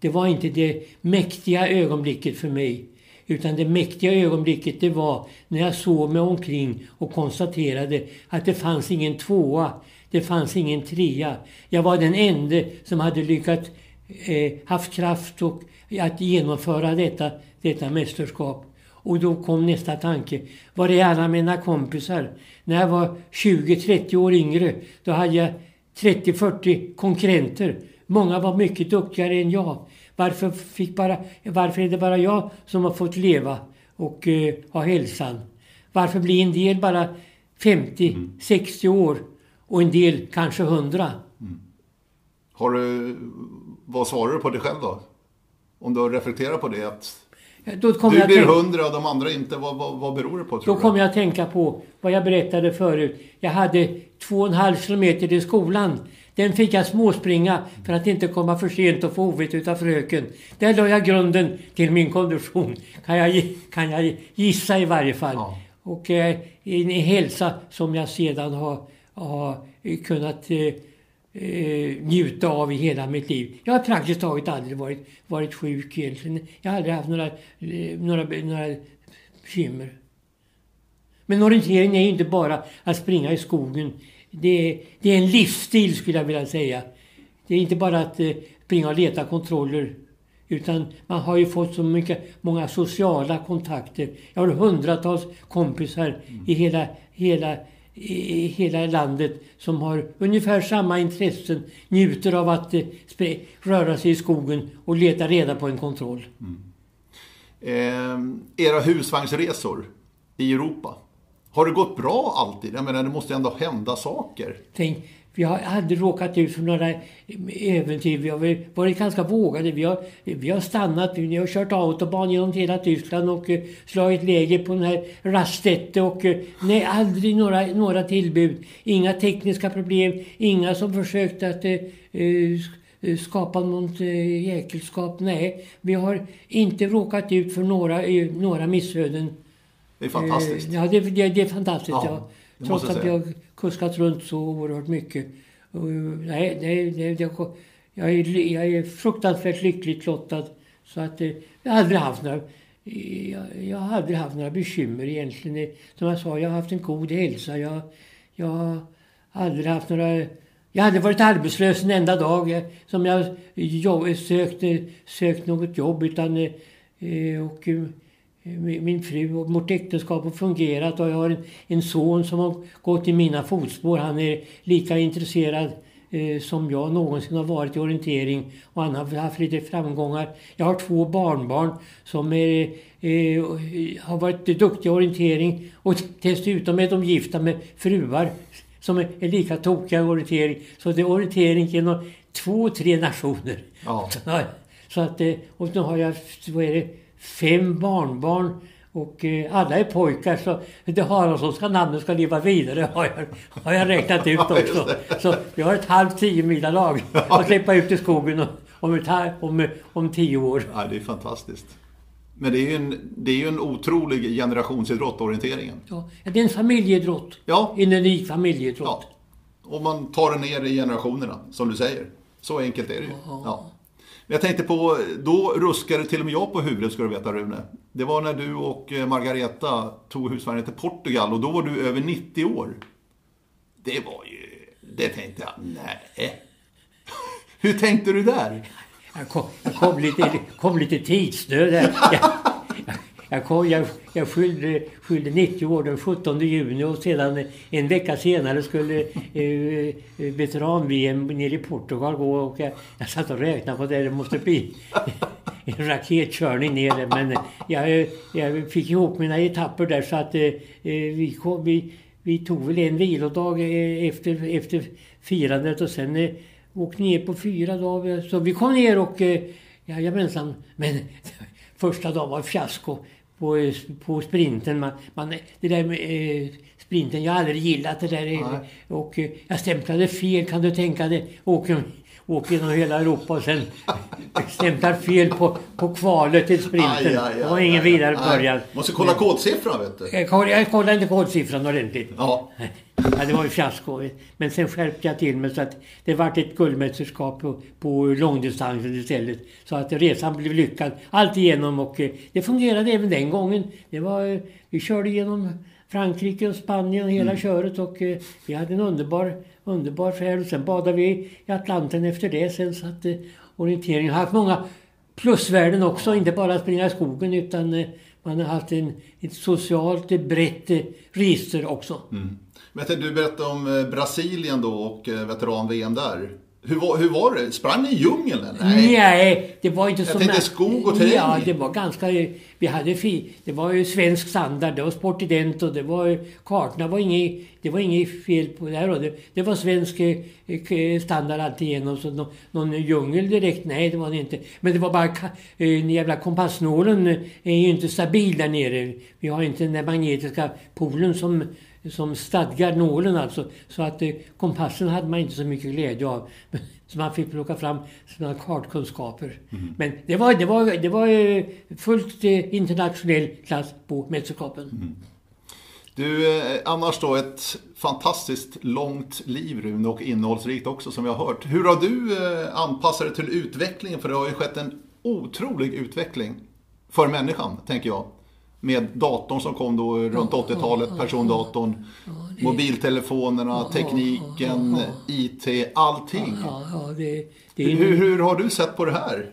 Det var inte det mäktiga ögonblicket för mig. Utan det mäktiga ögonblicket det var när jag såg mig omkring och konstaterade att det fanns ingen tvåa. Det fanns ingen trea. Jag var den enda som hade lyckats eh, haft kraft och, att genomföra detta, detta mästerskap. Och då kom nästa tanke. Var är alla mina kompisar? När jag var 20-30 år yngre, då hade jag 30-40 konkurrenter. Många var mycket duktigare än jag. Varför, fick bara, varför är det bara jag som har fått leva och eh, ha hälsan? Varför blir en del bara 50-60 mm. år och en del kanske 100? Mm. Har du, vad svarar du på det själv då? Om du har reflekterat på det att du blir hundra och de andra inte. Vad, vad, vad beror det på tror Då kommer jag att tänka på vad jag berättade förut. Jag hade två och en halv kilometer till skolan. Den fick jag småspringa för att inte komma för sent och få ovett utav fröken. Där la jag grunden till min kondition. Kan jag, kan jag gissa i varje fall. Ja. Och eh, en hälsa som jag sedan har, har kunnat eh, eh, njuta av i hela mitt liv. Jag har praktiskt taget aldrig varit, varit sjuk egentligen. Jag har aldrig haft några, eh, några, några bekymmer. Men orientering är inte bara att springa i skogen. Det är, det är en livsstil skulle jag vilja säga. Det är inte bara att eh, springa och leta kontroller. Utan man har ju fått så mycket, många sociala kontakter. Jag har hundratals kompisar mm. i hela, hela, i hela landet som har ungefär samma intressen, njuter av att eh, röra sig i skogen och leta reda på en kontroll. Mm. Eh, era husvagnsresor i Europa, har det gått bra alltid? Jag menar, det måste ändå hända saker. Tänk, vi har aldrig råkat ut för några äventyr. Vi har varit ganska vågade. Vi har, vi har stannat, vi har kört autobahn genom hela Tyskland och uh, slagit läger på den här Rastette och uh, nej, aldrig några, några tillbud. Inga tekniska problem, inga som försökt att uh, skapa något jäkelskap. Nej, vi har inte råkat ut för några, några missöden. Det är fantastiskt. Ja, det, det, det är fantastiskt. Ja, ja. Trots att vi har kuskat runt så oerhört mycket. Och, nej, nej, nej, jag, jag, är, jag är fruktansvärt lyckligt lottad. Så att eh, jag har aldrig haft några jag, jag har aldrig haft några bekymmer egentligen. Som jag sa, jag har haft en god hälsa. Jag, jag har aldrig haft några... Jag hade varit arbetslös en enda dag som jag jobb, sökte, sökt något jobb. Utan, eh, och, min fru och vårt äktenskap har fungerat och jag har en, son som har gått i mina fotspår. Han är lika intresserad eh, som jag någonsin har varit i orientering och han har haft lite framgångar. Jag har två barnbarn som är, eh, har varit duktiga i orientering och dessutom är de gifta med fruar som är, är lika tokiga i orientering. Så det är orientering genom två, tre nationer. Ja. Så att, eh, och nu har jag, vad är det, fem barnbarn och eh, alla är pojkar så det Haraldssonska namnet ska leva vidare har jag, har jag räknat ut också. Så vi har ett halvt tio lag att släppa ut i skogen om, ett, om, om tio år. Ja, det är fantastiskt. Men det är ju en, det är ju en otrolig generationsidrott, orienteringen. Ja, det är en familjeidrott. Ja. En unik familjeidrott. Ja. Och man tar det ner i generationerna, som du säger. Så enkelt är det ju. Ja. ja. Jag tänkte på, då ruskade till och med jag på huvudet ska du veta Rune. Det var när du och eh, Margareta tog husvagnen till Portugal och då var du över 90 år. Det var ju, det tänkte jag, nej. Hur tänkte du där? Jag kom, jag kom lite, kom lite tidsnöd där. Jag, kom, jag, jag fyllde, fyllde 90 år den 17 juni och sedan en vecka senare skulle eh, eh veteran-VM nere i Portugal gå och jag, jag satt och räknade på det. Det måste bli en raketkörning ner Men jag, jag fick ihop mina etapper där så att eh, eh vi, kom, vi, vi tog väl en vilodag eh, efter, efter firandet och sen eh, åkte ner på fyra dagar. Så vi kom ner och eh, Jajamensan. Men första dagen var fiasko på, på sprinten. Man, man, det där med eh, sprinten, jag har aldrig gillat det där. Nej. Och eh, jag stämplade fel, kan du tänka dig. Åker, åker genom hela Europa och sen stämplar fel på, på kvalet till sprinten. Aj, aj, aj, det var ingen vidare början. Måste kolla kodsiffran vet du. Jag, jag kollade inte kodsiffran ordentligt. Ja. Ja, det var ju fiasko. Men sen skärpte jag till mig så att det vart ett guldmästerskap på, på långdistansen istället. Så att resan blev lyckad allt igenom och eh, det fungerade även den gången. Det var, eh, vi körde genom Frankrike och Spanien hela mm. köret och eh, vi hade en underbar, underbar färd. Sen badade vi i Atlanten efter det sen så att orienteringen har haft många plusvärden också. Inte bara springa i skogen utan man har haft en, ett socialt brett register också. Mm. Men du berättade om eh, Brasilien då och eh, veteran-VM där. Hur var, hur var det? Sprang ni i djungeln? Nej. Nej, det var inte så... Jag tänkte skog och terräng. Ja, det var ganska... Vi hade fi, Det var ju svensk standard. Det var Sportident och det var... Kartorna var inget... Det var inget fel på det här. Det, det var svensk eh, standard alltigenom. Så någon, någon djungel direkt, nej det var det inte. Men det var bara... Den jävla kompassnålen är ju inte stabil där nere. Vi har inte den magnetiska polen som som stadgar nålen alltså. Så att eh, kompassen hade man inte så mycket glädje av. Så man fick plocka fram sina kartkunskaper. Mm. Men det var, det var, det var eh, fullt eh, internationell klass på mästerskapen. Mm. Du, eh, annars då ett fantastiskt långt liv Rune och innehållsrikt också som vi har hört. Hur har du eh, anpassat dig till utvecklingen? För det har ju skett en otrolig utveckling för människan, tänker jag. Med datorn som kom då runt 80-talet, persondatorn, mobiltelefonerna, tekniken, IT, allting. Hur, hur har du sett på det här?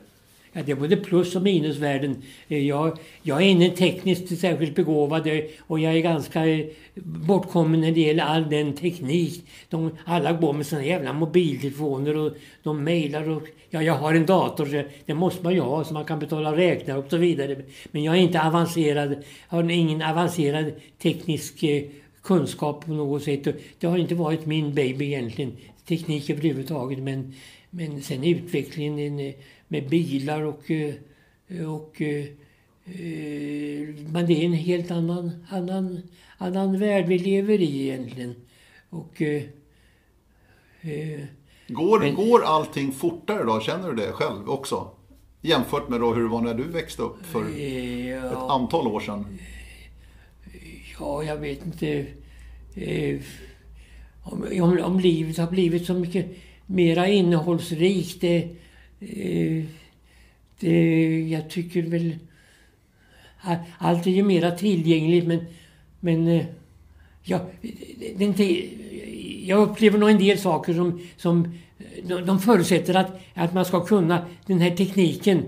Ja, det är både plus och minusvärden. Eh, jag, jag är inte tekniskt särskilt begåvad eh, och jag är ganska eh, bortkommen när det gäller all den teknik. De, alla går med sina jävla mobiltelefoner och de mejlar och... Ja, jag har en dator, så det måste man ju ha så man kan betala räkningar och så vidare. Men jag är inte avancerad, har ingen avancerad teknisk kunskap på något sätt. Det har inte varit min baby egentligen, teknik överhuvudtaget. Men, men sen utvecklingen med bilar och, eh, och eh, eh, men det är en helt annan, annan, annan värld vi lever i egentligen. Och Går, Men- går allting fortare då? Känner du det själv också? Jämfört med då hur det var när du växte upp för eh, ett ja, antal år sedan. ja, jag vet inte. Om, om, om livet har blivit så mycket mera innehållsrikt. Det, Eh, det, jag tycker väl... Allt är ju mera tillgängligt men... men eh, ja, det, är inte, jag upplever nog en del saker som... som eh, de, förutsätter att, att man ska kunna den här tekniken.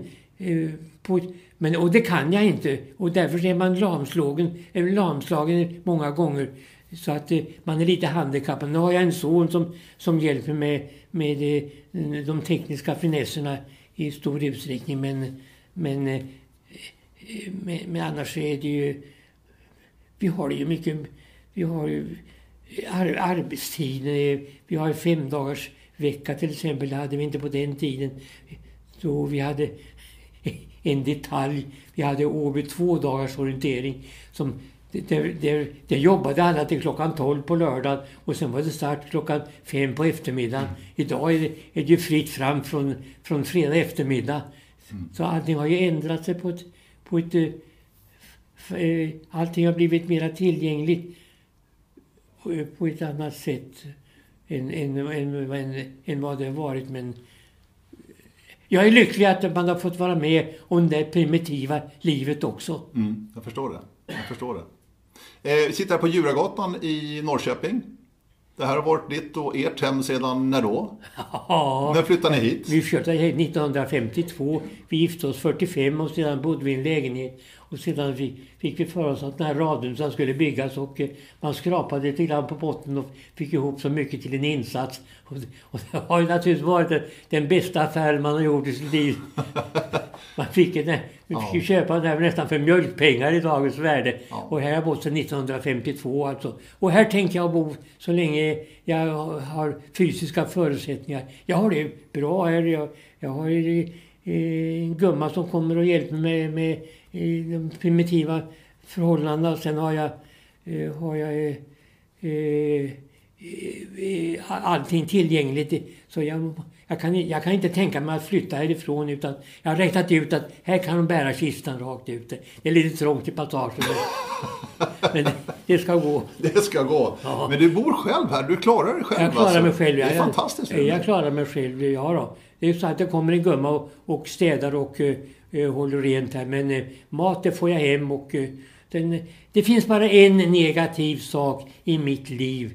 På, men, och det kan jag inte. Och därför är man lamslagen, eller lamslagen många gånger. Så att eh, man är lite handikappad. Nu har jag en son som, som hjälper med, med eh, de tekniska finesserna i stor utsträckning. Men, men, eh, men, men annars är det ju... Vi har ju mycket... Vi har ju ar, arbetstiden. Vi har fem dagars vecka till exempel. Det hade vi inte på den tiden. Då vi hade en detalj. Vi hade Åby två dagars orientering. Som, där, där, där jobbade alla till klockan 12 på lördag och sen var det start klockan fem på eftermiddagen. Idag är det, är det ju fritt fram från, från fredag eftermiddag. Så allting har ju ändrat sig på ett, på ett eh, eh, allting har blivit mera tillgängligt på, på ett annat sätt än, än, än, än, än vad det har varit. Men jag är lycklig att man har fått vara med om det primitiva livet också. Mm, jag förstår det. Jag förstår det. Eh, vi sitter här på Djuragatan i Norrköping. Det här har varit ditt och ert hem sedan när då? Ja, När flyttade ni hit? vi flyttade hit 1952. Vi gifte oss 45 och sedan bodde vi i en lägenhet. Och sedan fick, vi för oss att den här radhusen skulle byggas och eh, man skrapade lite grann på botten och fick ihop så mycket till en insats. Och, det har ju naturligtvis varit den, den bästa affären man har gjort i sitt liv. Man fick, en, vi fick ju köpa den här nästan för mjölkpengar i dagens värde. Ja. Och här har jag bott sedan 1952 alltså. Och här tänker jag bo så länge jag har fysiska förutsättningar. Jag har det bra här. Jag, jag har ju, eh, en gumma som kommer och hjälper mig med eh, de primitiva förhållandena. Sen har jag, eh, har jag allting tillgängligt. Så jag, jag, kan, jag kan inte tänka mig att flytta härifrån utan jag har räknat ut att här kan de bära kistan rakt ut. Det är lite trångt i passagen. men- det, det ska gå. Det ska gå. Ja. Men du bor själv här. Du klarar dig själv Jag klarar alltså. mig själv. Det är jag, fantastiskt. Jag, jag klarar mig själv, ja då. Det är så att det kommer en gumma och, och städar och eh, håller rent här. Men eh, mat det får jag hem och eh, den, det finns bara en negativ sak i mitt liv.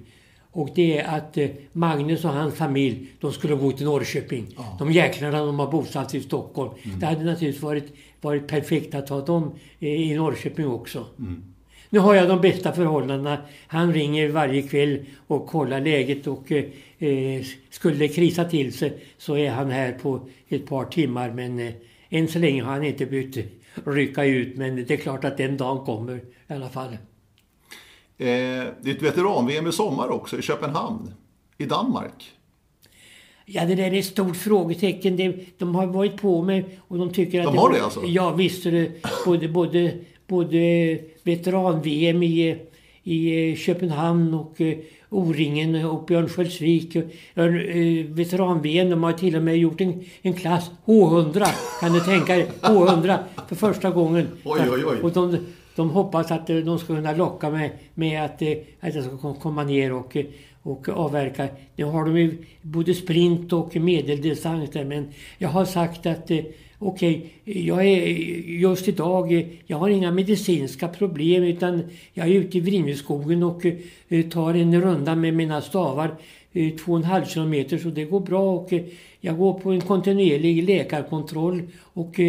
Och det är att eh, Magnus och hans familj, de skulle bo till Norrköping. De jäklarna de har bosatt sig i Stockholm. Det hade naturligtvis varit, varit perfekt att ha dem eh, i Norrköping också. Nu har jag de bästa förhållandena. Han ringer varje kväll och kollar läget och eh, eh, skulle det krisa till sig så är han här på ett par timmar. Men eh, än så länge har han inte behövt rycka ut. Men det är klart att den dagen kommer i alla fall. Eh, det är ett veteran-VM i sommar också i Köpenhamn. I Danmark. Ja, det där är ett stort frågetecken. Det, de har varit på mig och de tycker att... De har det alltså? Ja, visst. det Både, både, både veteran-VM i, i Köpenhamn och eh, O-ringen och Björnsköldsvik. Eh, Veteran-VM, de har till och med gjort en, en klass H100. Kan du tänka dig? H100 för första gången. Oj, oj, oj. Och de, de hoppas att eh, de ska kunna locka mig med att, eh, att jag ska komma ner och, eh, och avverka. Nu har de ju både sprint och medeldistans där men jag har sagt att okej, okay, jag är just idag, jag har inga medicinska problem utan jag är ute i Vrimmerskogen och tar en runda med mina stavar två och en halv kilometer så det går bra och jag går på en kontinuerlig läkarkontroll och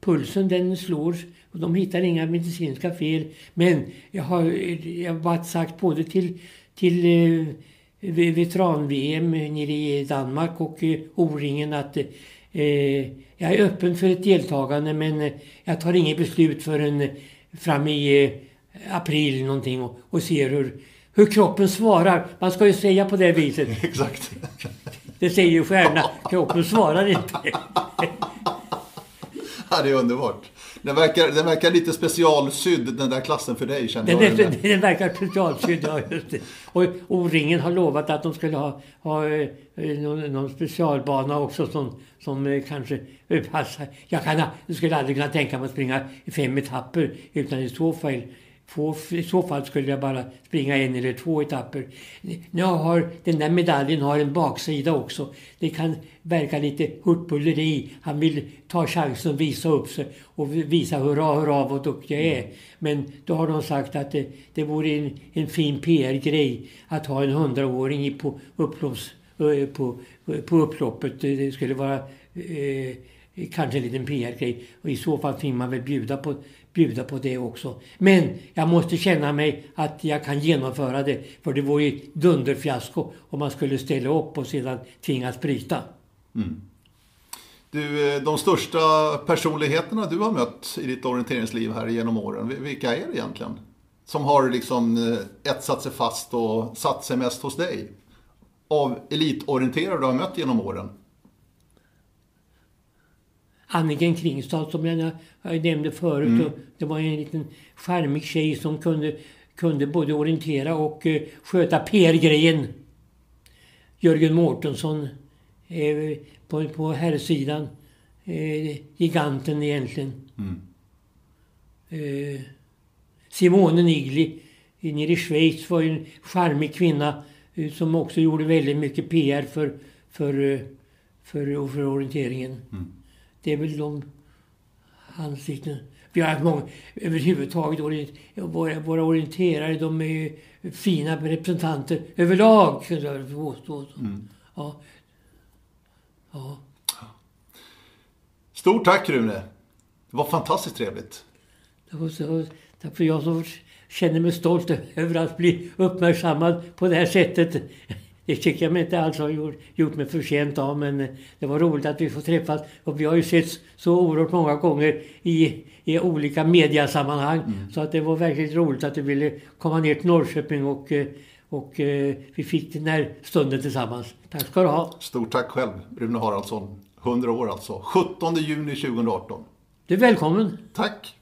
pulsen den slår och de hittar inga medicinska fel. Men jag har, jag har sagt både till, till eh, veteran-VM nere i Danmark och eh, O-ringen att eh, jag är öppen för ett deltagande men jag tar inget beslut förrän fram i eh, april någonting och, och ser hur, hur kroppen svarar. Man ska ju säga på det viset. Exakt. Det säger ju stjärnorna. Kroppen svarar inte. ja, det är underbart. Den verkar, den verkar lite specialsydd, den där klassen för dig, känner den, jag. Den, den verkar specialsydd, ja just det. Och O-ringen har lovat att de skulle ha, ha eh, någon, någon specialbana också som, som eh, kanske passar. Jag, kan, jag skulle aldrig kunna tänka mig att springa fem etapper utan i så fall få, I så fall skulle jag bara springa en eller två etapper. Nu har, den där medaljen har en baksida också. Det kan verka lite hurtbulleri. Han vill ta chansen att visa upp sig och visa hurra, hurra vad duktig jag är. Men då har de sagt att det, det vore en, en fin PR-grej att ha en hundraåring på, upplopps, eh, på, på upploppet. Det skulle vara eh, kanske en liten PR-grej. Och i så fall fick man väl bjuda på bjuda på det också. Men jag måste känna mig att jag kan genomföra det. För det vore ju dunderfiasko om man skulle ställa upp och sedan tvingas bryta. Mm. Du, eh, de största personligheterna du har mött i ditt orienteringsliv här genom åren, vilka är det egentligen? Som har liksom eh, etsat sig fast och satt sig mest hos dig? Av elitorienterare du har mött genom åren? Anniken Kringstad som jag, jag nämnde förut. Mm. det var en liten charmig tjej som kunde, kunde både orientera och uh, sköta PR-grejen. Jörgen Mårtensson eh, på, på herrsidan. Eh, giganten egentligen. Mm. Eh, Simone Nigli nere i Schweiz var en charmig kvinna eh, som också gjorde väldigt mycket PR för, för, eh, för, för orienteringen. Mm. Det är väl de ansikten. Vi har haft många, överhuvudtaget, våra, våra orienterare, de är ju fina representanter överlag, kan jag påstå. Mm. Ja. ja. Stort tack Rune! Det var fantastiskt trevligt. Så, därför jag som känner mig stolt över att bli uppmärksammad på det här sättet. Det tycker jag mig inte alls har gjort, gjort mig förtjänt av men eh, det var roligt att vi får träffas och vi har ju setts så oerhört många gånger i, i olika mediasammanhang mm. så att det var verkligen roligt att du ville komma ner till Norrköping och, eh, och eh, vi fick den här stunden tillsammans. Tack ska du ha! Stort tack själv Rune Haraldsson. 100 år alltså. 17 juni 2018. Du är välkommen! Tack!